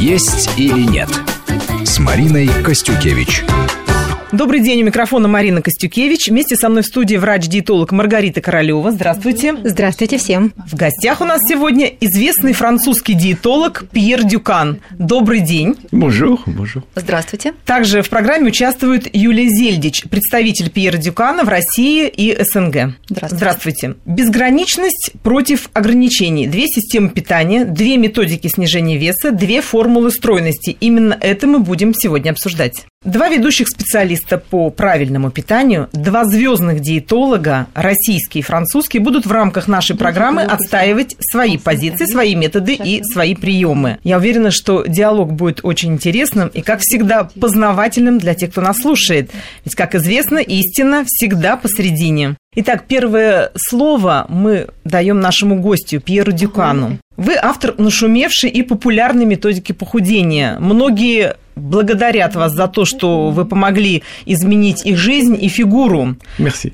«Есть или нет» с Мариной Костюкевич. Добрый день, у микрофона Марина Костюкевич. Вместе со мной в студии врач-диетолог Маргарита Королева. Здравствуйте. Здравствуйте всем. В гостях у нас сегодня известный французский диетолог Пьер Дюкан. Добрый день. Bonjour, bonjour. Здравствуйте. Также в программе участвует Юлия Зельдич, представитель Пьера Дюкана в России и СНГ. Здравствуйте. Здравствуйте. Безграничность против ограничений. Две системы питания, две методики снижения веса, две формулы стройности. Именно это мы будем сегодня обсуждать. Два ведущих специалиста по правильному питанию, два звездных диетолога, российский и французский, будут в рамках нашей программы отстаивать свои позиции, свои методы и свои приемы. Я уверена, что диалог будет очень интересным и, как всегда, познавательным для тех, кто нас слушает. Ведь, как известно, истина всегда посередине. Итак, первое слово мы даем нашему гостю Пьеру Дюкану. Вы автор нашумевшей и популярной методики похудения. Многие благодарят вас за то, что вы помогли изменить их жизнь и фигуру. Merci.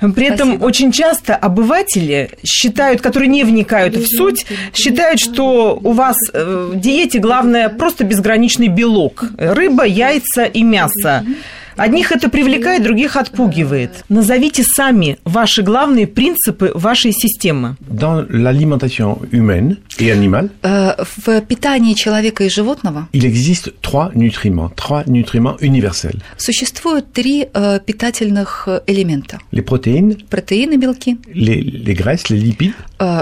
При этом Спасибо. очень часто обыватели считают, которые не вникают в суть, считают, что у вас э, в диете главное просто безграничный белок. Рыба, яйца и мясо. Одних это привлекает, других отпугивает. Назовите сами ваши главные принципы вашей системы. Э, В питании человека и животного существует три э, питательных э, элемента. Les protéines, Протеины, белки,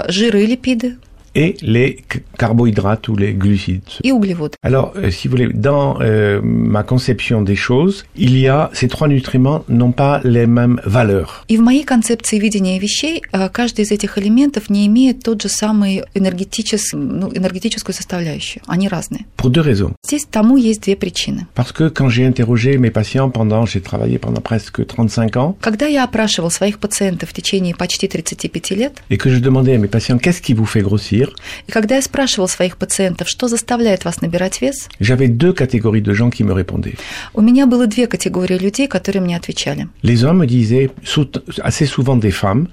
жиры и липиды et les c- carbohydrates ou les glucides. и углеводы. Alors, euh, si vous voulez, dans euh, ma conception des choses, il y a ces trois nutriments n'ont pas les mêmes valeurs. И в моей концепции видения вещей э, каждый из этих элементов не имеет тот же самый энергетичес- ну, энергетическую составляющую. Они разные. Pour deux raisons. Здесь тому есть две причины. Parce que quand j'ai interrogé mes patients pendant, j'ai travaillé pendant presque 35 ans, Когда я опрашивал своих пациентов в течение почти 35 лет, et que je demandais à mes patients qu'est-ce qui vous fait grossir, И когда я спрашивал своих пациентов, что заставляет вас набирать вес, j'avais deux catégories de gens qui me répondaient. у меня было две категории людей, которые мне отвечали. Les hommes me disaient, assez souvent des femmes,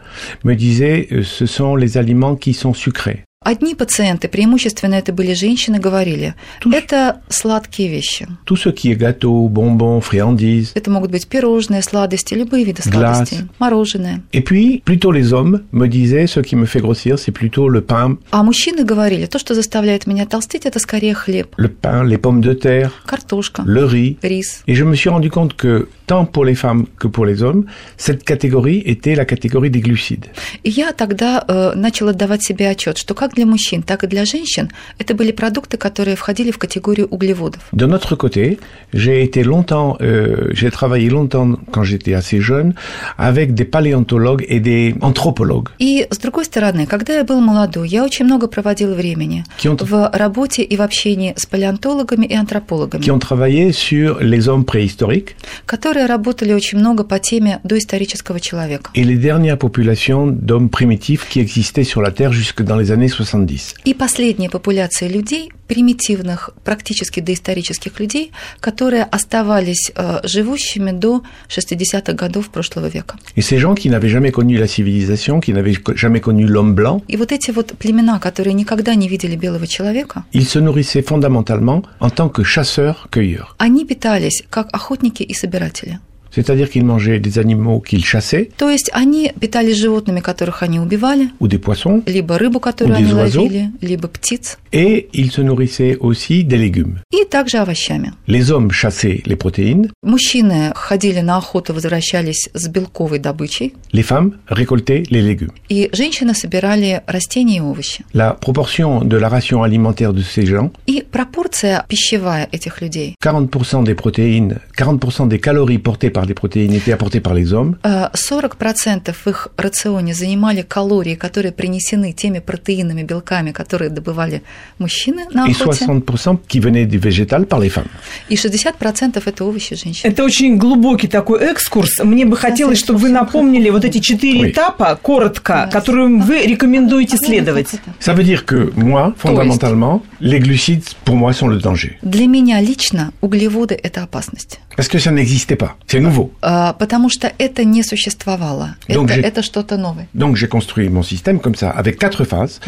me disaient euh, ce sont les aliments qui sont sucrés. Одни пациенты, преимущественно это были женщины, говорили, это сладкие вещи. Tout ce qui est gâteau, bonbons, friandises. Это могут быть пирожные, сладости, любые виды сладостей, мороженое. Et puis, plutôt les hommes me disaient ce qui me fait grossir, c'est plutôt le pain, А мужчины говорили, то, что заставляет меня толстеть, это скорее хлеб, le pain, les pommes de terre, картошка, le riz. рис. Et je me suis rendu compte que tant pour les femmes que pour les hommes, cette catégorie était la catégorie des glucides. И я тогда э, начала отдавать себе отчет, что как для мужчин, так и для женщин это были продукты, которые входили в категорию углеводов. De notre côté, j'ai été longtemps, euh, j'ai travaillé longtemps quand j'étais assez jeune avec des paléontologues et des anthropologues И с другой стороны, когда я был молодой, я очень много проводила времени ont, в работе и в общении с палеонтологами и антропологами, qui ont travaillé sur les hommes préhistoriques которые работали очень много по теме доисторического человека. et les dernières populations d'hommes primitifs qui existaient sur la Terre jusque dans les années 70. И последняя популяция людей, примитивных, практически доисторических людей, которые оставались э, живущими до 60-х годов прошлого века. Et ces gens qui n'avaient jamais connu la civilisation, qui n'avaient jamais connu l'homme blanc, И вот эти вот племена, которые никогда не видели белого человека, ils se nourrissaient fondamentalement en tant que chasseurs-cueilleurs. они питались как охотники и собиратели. C'est-à-dire qu'ils mangeaient des animaux qu'ils chassaient То есть они питались животными, которых они убивали, ou des poissons, либо рыбу, которую Ou они des oiseaux. ловили, либо птиц, et ils se nourrissaient aussi des légumes. и также овощами. Les hommes chassaient les protéines, Мужчины ходили на охоту, возвращались с белковой добычей, les femmes récoltaient les légumes. и женщины собирали растения и овощи. La proportion de la ration alimentaire de ces gens, И пропорция пищевая этих людей 40% des protéines, 40% des calories portées par les protéines étaient apportées par les hommes, э, 40% в их рационе занимали калории, которые принесены теми протеинами, белками, которые добывали мужчины на охоте, 60% qui venaient du végétal par les femmes. и 60% это овощи женщин. Это очень глубокий такой экскурс. Мне бы хотелось, чтобы вы напомнили вот эти четыре этапа, коротко, которым вы рекомендуете следовать. Ça veut dire que moi, fondamentalement, Les glucides, pour moi, sont le danger. Для меня лично углеводы – это опасность. Parce que ça n'existait pas. C'est nouveau. А, Потому что это не существовало. Donc это, это что-то новое. Donc j'ai construit mon système comme ça, avec quatre phases.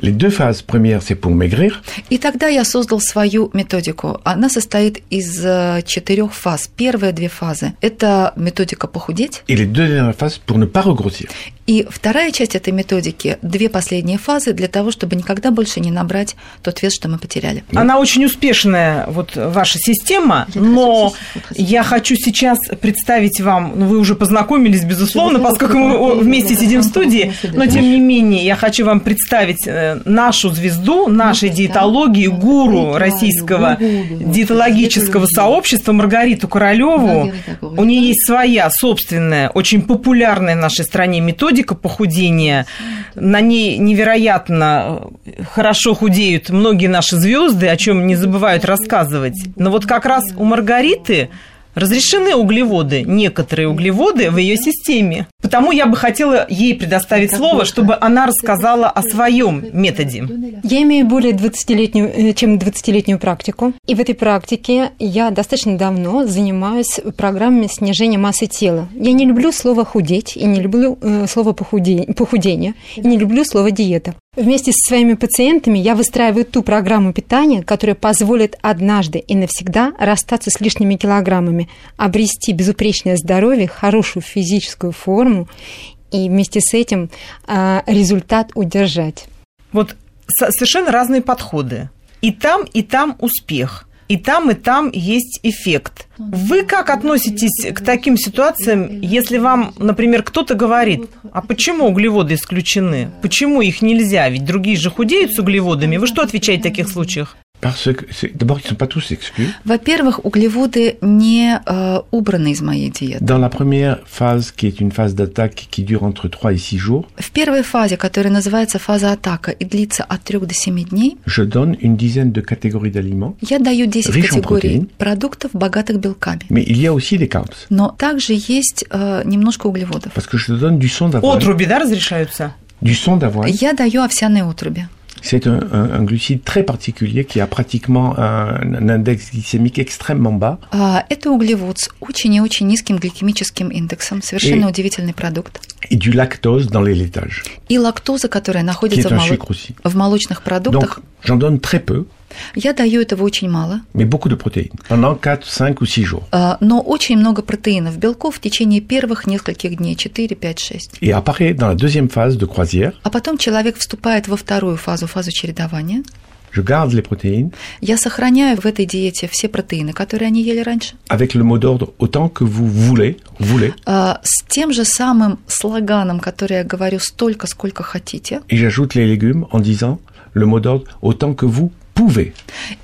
Les deux phases premières, c'est pour maigrir. И тогда я создал свою методику. Она состоит из э, четырех фаз. Первые две фазы – это методика похудеть. Et les deux dernières phases pour ne pas regrossir. И вторая часть этой методики – две последние фазы для того, чтобы никогда больше не набрать тот вес, что мы потеряли. Она очень успешная, вот ваша система, но я хочу сейчас представить вам, ну вы уже познакомились, безусловно, поскольку мы вместе сидим в студии, но тем не менее я хочу вам представить э, нашу звезду, нашей диетологии, гуру российского диетологического сообщества Маргариту Королеву. У нее есть своя собственная, очень популярная в нашей стране методика похудения. На ней невероятно э, хорошо худеют многие наши звезды, о чем не забывают рассказывать. Но вот как раз у Маргариты разрешены углеводы, некоторые углеводы в ее системе. Потому я бы хотела ей предоставить слово, чтобы она рассказала о своем методе. Я имею более 20-летнюю, э, чем 20-летнюю практику. И в этой практике я достаточно давно занимаюсь программами снижения массы тела. Я не люблю слово «худеть» и не люблю э, слово «похуде- «похудение», и не люблю слово «диета». Вместе со своими пациентами я выстраиваю ту программу питания, которая позволит однажды и навсегда расстаться с лишними килограммами, обрести безупречное здоровье, хорошую физическую форму и вместе с этим а, результат удержать. Вот со- совершенно разные подходы. И там, и там успех. И там, и там есть эффект. Вы как относитесь к таким ситуациям, если вам, например, кто-то говорит, а почему углеводы исключены? Почему их нельзя? Ведь другие же худеют с углеводами. Вы что отвечаете в таких случаях? Parce que, d'abord, ils ne sont pas tous exclus. Во-первых, углеводы не э, убраны из моей диеты. Dans la première phase, qui est une phase d'attaque qui dure entre 3 et 6 jours, В первой фазе, которая называется фаза атака и длится от 3 до 7 дней, je donne une dizaine de catégories d'aliments. я даю 10 Riche en категорий protéines. продуктов, богатых белками. Mais il y a aussi des carbs. Но также есть э, немножко углеводов. Parce que je donne du son d'avoine. Отруби, да, разрешаются? Du son d'avoine. Я даю овсяные отруби. C'est un, un- un glucide très particulier qui a pratiquement un, un index glycémique extrêmement bas. А, Это углевод с очень и очень низким гликемическим индексом. Совершенно И- удивительный продукт. et du lactose dans les laitages, И лактоза, которая находится в, моло- в молочных продуктах. Donc, j'en donne très peu, Я даю этого очень мало. mais beaucoup de protéines, pendant 4, 5 ou 6 jours. А, Но очень много протеинов, белков в течение первых нескольких дней, 4, 5, 6. Et apparaît dans la deuxième phase de croisière, А потом человек вступает во вторую фазу, фазу чередования. je garde les protéines Я сохраняю в этой диете все протеины, которые они ели раньше, avec le mot d'ordre autant que vous voulez, voulez, а, с тем же самым слоганом, который я говорю столько, сколько хотите. et j'ajoute les légumes en disant le mot d'ordre autant que vous pouvez.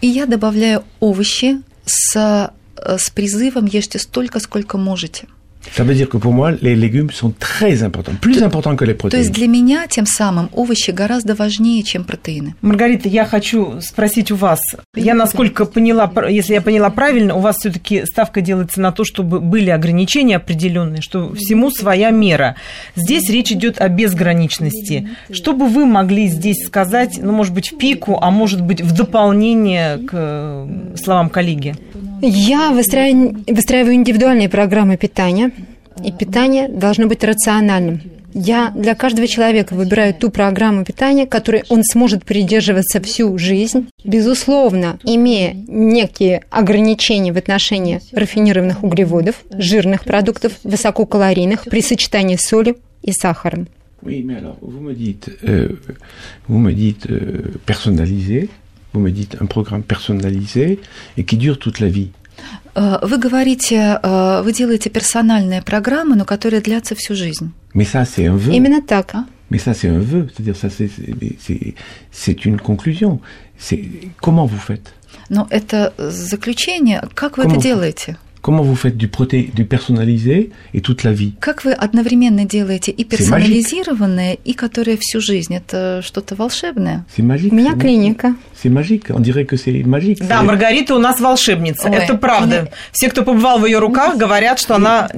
И я добавляю овощи с, э, с призывом ешьте столько, сколько можете. Ça veut dire que pour moi, les légumes sont très importants, plus importants que les То есть protéines. для меня тем самым овощи гораздо важнее, чем протеины. Маргарита, я хочу спросить у вас. Я, насколько поняла, если я поняла правильно, у вас все-таки ставка делается на то, чтобы были ограничения определенные, что всему своя мера. Здесь речь идет о безграничности. Что бы вы могли здесь сказать, ну, может быть, в пику, а может быть, в дополнение к э, словам коллеги? Я выстраиваю, выстраиваю индивидуальные программы питания, и питание должно быть рациональным. Я для каждого человека выбираю ту программу питания, которой он сможет придерживаться всю жизнь, безусловно, имея некие ограничения в отношении рафинированных углеводов, жирных продуктов, высококалорийных при сочетании с солью и сахаром. Oui, mais alors, vous me dites un programme personnalisé et qui dure toute la vie. Э, Вы говорите, э, вы делаете персональные программы, но которые длятся всю жизнь. Mais ça, c'est un vœu. Именно так. Mais ça, c'est un vœu. C'est-à-dire, ça, c'est, une conclusion. Comment vous faites Но это заключение, как вы Кому? это делаете? Comment vous faites du, proté, du personnalisé et toute la vie Как вы одновременно делаете и персонализированное, и которое всю жизнь? Это что-то волшебное. C'est magique. У меня c'est- клиника. C'est magique. On dirait que c'est magique. Да, C'est- Маргарита у нас волшебница. Ой. Это правда. Все, кто побывал в ее руках, говорят, что она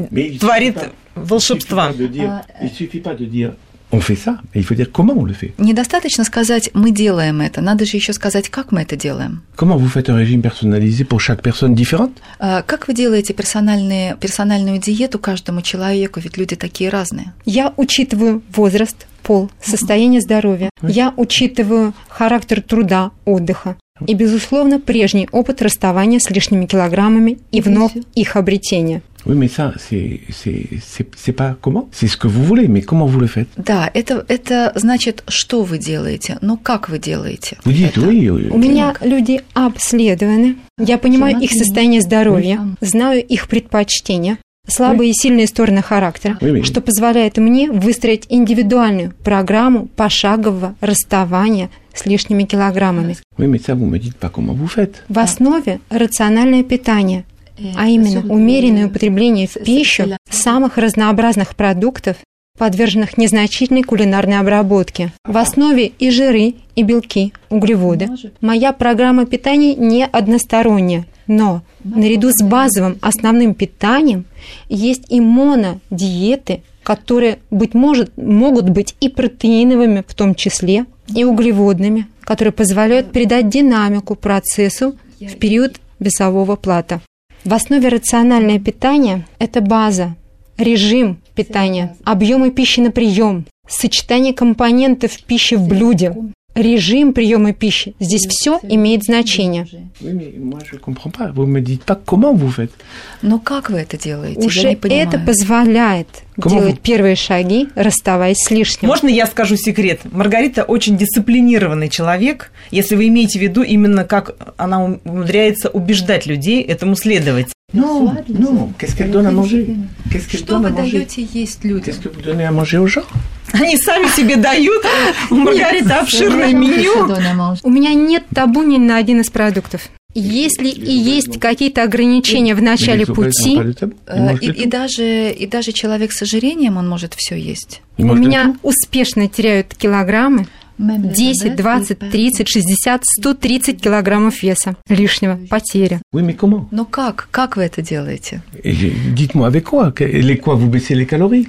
творит волшебства. Il suffit pas de dire, on fait ça. Et il faut dire comment on le fait. Недостаточно сказать «мы делаем это», надо же еще сказать, как мы это делаем. Comment vous faites un régime personnalisé pour chaque personne différente А Как вы делаете персональные, персональную диету каждому человеку, ведь люди такие разные. Я учитываю возраст, пол, состояние здоровья. Я учитываю характер труда, отдыха. И, безусловно, прежний опыт расставания с лишними килограммами и вновь их обретения. Oui, mais ça, c'est c'est c'est c'est pas comment C'est ce que vous voulez, mais comment vous le faites Да, это, это значит, что вы делаете, но как вы делаете. Vous dites oui. oui, У меня люди обследованы. Я понимаю их состояние здоровья, знаю их предпочтения, слабые и сильные стороны характера, что позволяет мне выстроить индивидуальную программу пошагового расставания с лишними килограммами. Oui, mais ça, vous me dites pas comment vous faites. В основе рациональное питание, а именно умеренное употребление в пищу самых разнообразных продуктов, подверженных незначительной кулинарной обработке. В основе и жиры, и белки, углеводы. Моя программа питания не односторонняя, но наряду с базовым основным питанием есть и монодиеты, которые, быть может, могут быть и протеиновыми в том числе, и углеводными, которые позволяют передать динамику процессу в период весового плата. В основе рациональное питание – это база, режим питания, объемы пищи на прием, сочетание компонентов пищи в блюде, режим приема пищи. Здесь все имеет значение. Vous me dites pas comment vous faites. Но как вы это делаете? Я Уже это позволяет Кому делать вы- первые шаги, расставаясь с лишним. Можно я скажу секрет? Маргарита очень дисциплинированный человек, если вы имеете в виду именно как она умудряется убеждать людей этому следовать. Non, non. Qu'est-ce qu'elle donne à manger Qu'est-ce qu'elle Что donne вы à manger даете есть людям? Qu'est-ce que vous donnez à manger aux gens Они сами себе дают. У Маргариты обширное меню. У меня нет табу ни на один из продуктов. Если и есть какие-то ограничения в начале пути, Э, И, даже, и даже человек с ожирением, он может все есть. У меня успешно теряют килограммы. 10, 20, 30, 60, 130 килограммов веса лишнего, потеря. Но как? Как вы это делаете?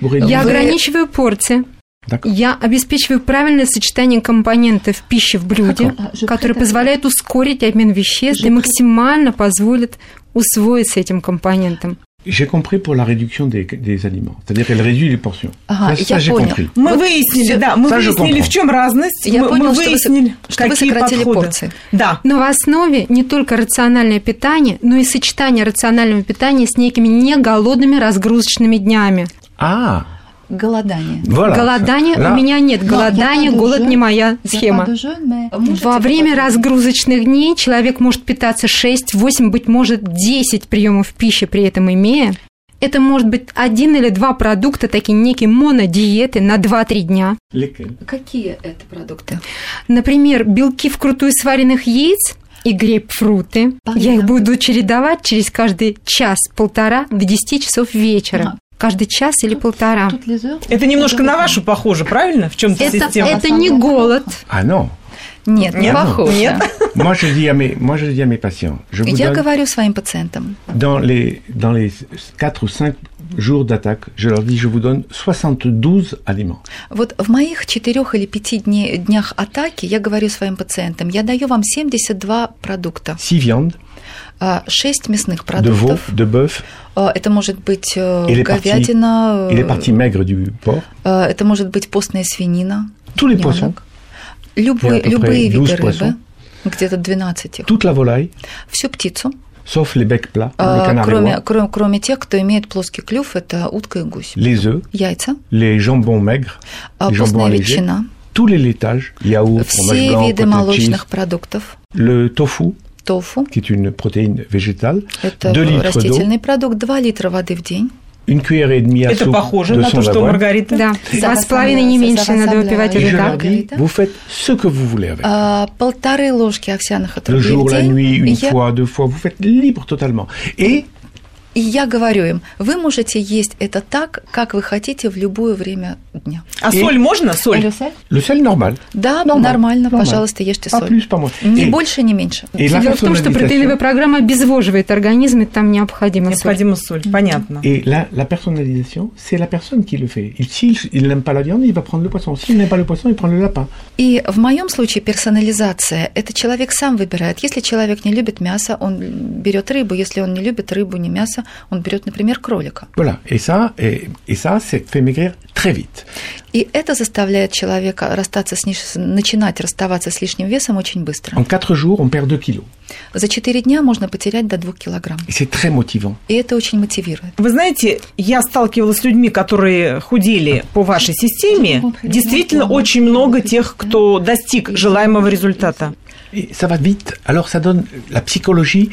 Vous réduisez Я ограничиваю порции. D'accord. Я обеспечиваю правильное сочетание компонентов пищи в блюде, которое позволяет ускорить обмен веществ и максимально позволит усвоиться этим компонентом. J'ai compris pour la réduction des, des aliments. C'est-à-dire qu'elle réduit les portions. Ага, ça, ça, я j'ai понял. compris. Мы Вот выяснили, да, мы Ça, выяснили, в чем разность. Я мы, понял, мы что вы выяснили, что вы какие сократили подходы. порции. Да. Но в основе не только рациональное питание, но и сочетание рационального питания с некими неголодными разгрузочными днями. Ah Голодание. Voilà. Голодания Là, у меня нет. Голодание, голод не моя схема. Во время разгрузочных дней человек может питаться 6, 8, быть может 10 приемов пищи при этом имея. Это может быть один или два продукта, такие некие монодиеты на 2-3 дня. Какие это продукты? Например, белки вкрутую сваренных яиц и грейпфруты. Я их буду чередовать через каждый час-полтора до 10 часов вечера. Каждый час или полтора. Это немножко на вашу похоже, правильно? В чем-то Это, система. это не голод. Ah non. Нет, не Нет, похоже. нет. moi, je dis à mes, moi, je dis à mes patients, je vous Я donne говорю своим пациентам, dans les dans les 4 ou 5 jours d'attaque, je leur dis, je vous donne 72 aliments. вот в моих четырех или пяти дне- днях атаки я говорю своим пациентам, я даю вам 72 продукта, 6 viandes, 6 мясных de veau, продуктов. de bœuf А, Это может быть э, parties- говядина, et les parties maigres du porc. э, это может быть постная свинина, Tous les poissons, любые, Il любые près 12 виды рыбы, где-то 12 их, toute la volaille, всю птицу, sauf les becs plats, les а, кроме, кроме, кроме тех, кто имеет плоский клюв, это утка и гусь. les œufs, Яйца, les jambons maigres, а, les jambons постная allégés, ветчина, tous les laitages, yaourt, все виды молочных продуктов, le tofu, тофу, qui est une protéine végétale, это 2 litres d'eau, растительный продукт, 2 литра воды в день. une cuillère et demie à Это soupe похоже de на то, son что. Маргарита. Да, два с половиной не меньше надо выпивать leur так. vous faites ce que vous voulez avec. А, полторы ложки овсяных Le отрубей jour, в la nuit, une Я- fois, deux fois, vous faites libre totalement. Et И я говорю им, вы можете есть это так, как вы хотите в любое время дня. А И- соль можно? Соль? Le sel normal. Да, Нормально, нормально, нормально. пожалуйста, ешьте соль. plus, pas moins. Ни Et- больше, ни меньше. Et la Дело в том, что протеиновая программа обезвоживает организм, и там необходимо соль. Необходима соль, понятно. Et la, la personnalisation, c'est la personne qui le fait. Il- S'il il n'aime pas la viande, il va prendre le poisson. S'il n'aime pas le poisson, il prend le lapin. И в моем случае персонализация – это человек сам выбирает. Если человек не любит мясо, он берет рыбу. Если он не любит рыбу, не мясо, он берет, например, кролика. Voilà. Et ça, et, et ça, c'est fait maigrir très vite. И это заставляет человека расстаться с начинать расставаться с лишним весом очень быстро. En 4 jours, on perd 2 kilos. За 4 дня можно потерять до 2 килограмм. C'est très motivant. И это очень мотивирует. Вы знаете, я сталкивалась с людьми, которые худели по вашей системе. Действительно, очень много тех, кто достиг желаемого результата. Et ça va vite. Alors ça donne la psychologie.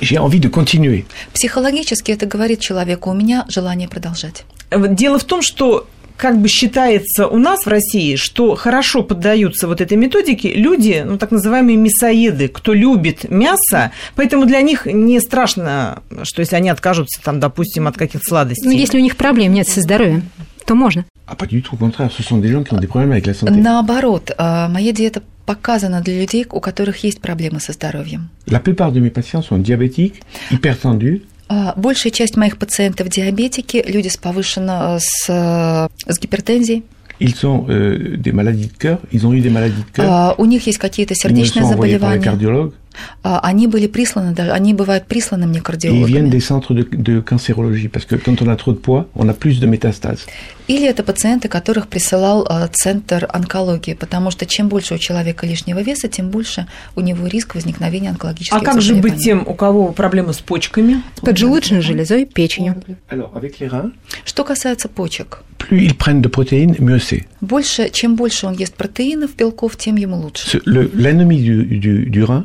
J'ai envie de continuer. Психологически это говорит человеку, у меня желание продолжать. Дело в том, что как бы считается у нас в России, что хорошо поддаются вот этой методике люди, ну, так называемые мясоеды, кто любит мясо, поэтому для них не страшно, что если они откажутся, там, допустим, от каких-то сладостей. Ну, если у них проблем нет со здоровьем, то можно. Ah, pas du tout. Au contraire, ce sont des gens qui ont des problèmes avec la santé. Наоборот, э, моя диета показана для людей, у которых есть проблемы со здоровьем. La plupart de mes patients sont diabétiques, hypertendus, А, Большая часть моих пациентов диабетики, люди с повышенной, с, э, с гипертензией. ils ont euh, des maladies de cœur, ils ont eu des maladies de cœur, А, У них есть какие-то ils me сердечные sont envoyés par les заболевания. cardiologues, А, Они были присланы, даже- они бывают присланы мне et ils viennent кардиологами. des centres de, de cancérologie, parce que quand on a trop de poids, on a plus de métastases. Или это пациенты, которых присылал э, центр онкологии, потому что чем больше у человека лишнего веса, тем больше у него риск возникновения онкологических А как же быть тем, у кого проблемы с почками? Поджелудочной железой, печенью. Что касается почек, plus ils prennent de protéines, mieux c'est. больше, чем больше он ест протеинов, белков, тем ему лучше. L'ennemi du, du, du rein,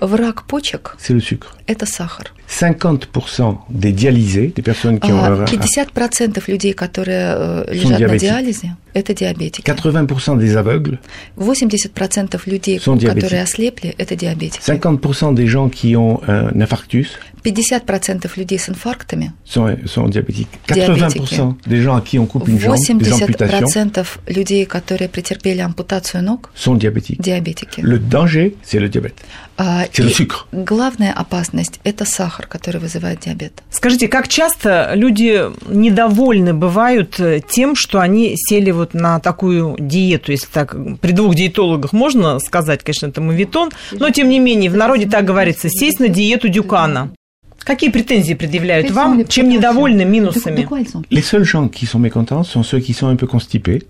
Враг почек c'est le sucre. – это сахар. 50% des dialysés, des personnes qui ont А, un rein, 50% людей, которые э, лежат на диабетики. диализе, это диабетики. 80% des aveugles, 80% людей, Sont диабетики. которые ослепли, это диабетики. 50% des gens qui ont un infarctus 50% людей с инфарктами, sont, sont diabétiques. Diabétiques. 80% des gens à qui on coupe une jambe, des amputations, 80% людей, которые претерпели ампутацию ног, sont diabétiques. диабетики. Le danger, c'est le diabète. И sucre. Главная опасность – это сахар, который вызывает диабет. Скажите, как часто люди недовольны бывают э, тем, что они сели вот на такую диету, если так при двух диетологах можно сказать, конечно, это мавитон, но тем не менее в народе так говорится, сесть на диету Дюкана. Какие претензии предъявляют вам, чем недовольны минусами?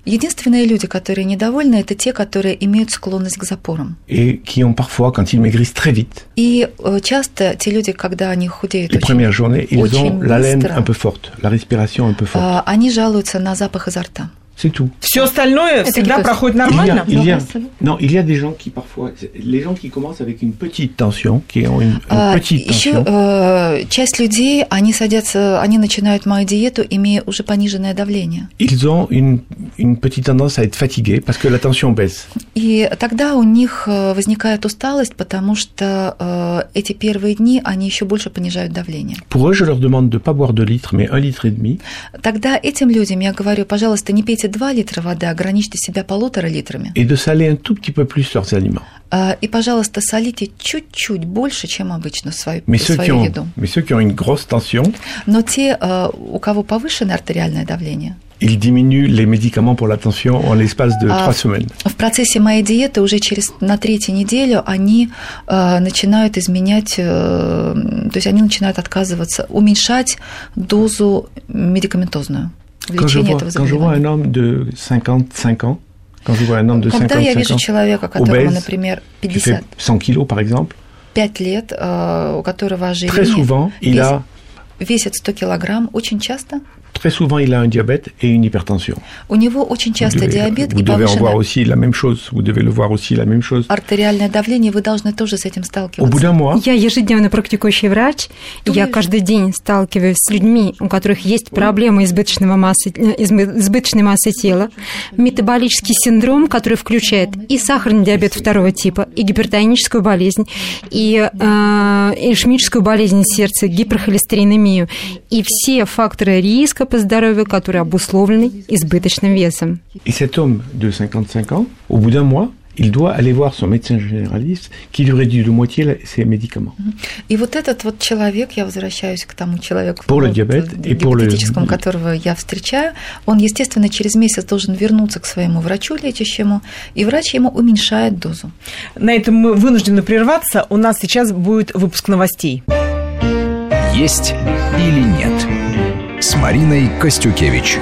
Единственные люди, которые недовольны, это те, которые имеют склонность к запорам. И э, часто те люди, когда они худеют les очень, premières journées, ils очень ont la laine быстро, un peu forte, la respiration un peu forte. а, они жалуются на запах изо рта. C'est tout. Все остальное всегда не то. проходит Il y, a, нормально? il y a- non, il y a des gens qui parfois, les gens qui commencent avec une petite tension, qui ont une, une А, petite Еще tension, э, часть людей, они садятся, они начинают мою диету, имея уже пониженное давление. ils ont une, une petite tendance à être fatigués parce que la tension baisse. И тогда у них э, возникает усталость, потому что э, эти первые дни они еще больше понижают давление. Pour eux, je leur demande de pas boire 2 litres, mais 1 litre et demi. Тогда этим людям я говорю, пожалуйста, не пейте 2 литра воды, ограничьте себя полутора литрами. et de saler un tout petit peu plus leurs aliments. А, И, пожалуйста, солите чуть-чуть больше, чем обычно свою, Mais свою ont, еду. mais ceux qui ont une grosse tension, Но те, э, у кого повышенное артериальное давление, ils diminuent les médicaments pour la tension en l'espace de Ah. 3 semaines. в процессе моей диеты уже через на третью неделю они э, начинают изменять, э, то есть они начинают отказываться, уменьшать дозу медикаментозную vois, этого quand je vois заболевания. un homme de 55 ans, quand je vois un homme de Когда я 55 вижу человека, которому, obèse, например, qui fait 55 100 kilos par exemple, лет, э, у которого très ожирение souvent, il a весит 100 килограмм, очень часто Très souvent, il a un diabète et une hypertension. У него очень часто vous devez, диабет vous и devez en voir повышенное aussi la même chose. Vous devez le voir aussi la même chose. артериальное давление, вы должны тоже с этим Au bout сталкиваться. d'un mois, Я ежедневно практикующий врач, и я каждый день сталкиваюсь с людьми, у которых есть проблемы избыточного массы, э, избыточной массы тела, метаболический синдром, который включает и сахарный диабет второго типа, и гипертоническую болезнь, и э, ишемическую болезнь сердца, гиперхолестеринемию, и все факторы риска по здоровью, которые обусловлены избыточным весом. et cet homme de 55 ans, au bout d'un mois, il doit aller voir son médecin généraliste qui lui réduit de moitié ses médicaments. И вот этот вот человек, я возвращаюсь к тому человеку, Pour le diabète э, и pour le- которого я встречаю, он, естественно, через месяц должен вернуться к своему врачу лечащему, и врач ему уменьшает дозу. На этом мы вынуждены прерваться. У нас сейчас будет выпуск новостей. «Есть или нет» с Мариной Костюкевич.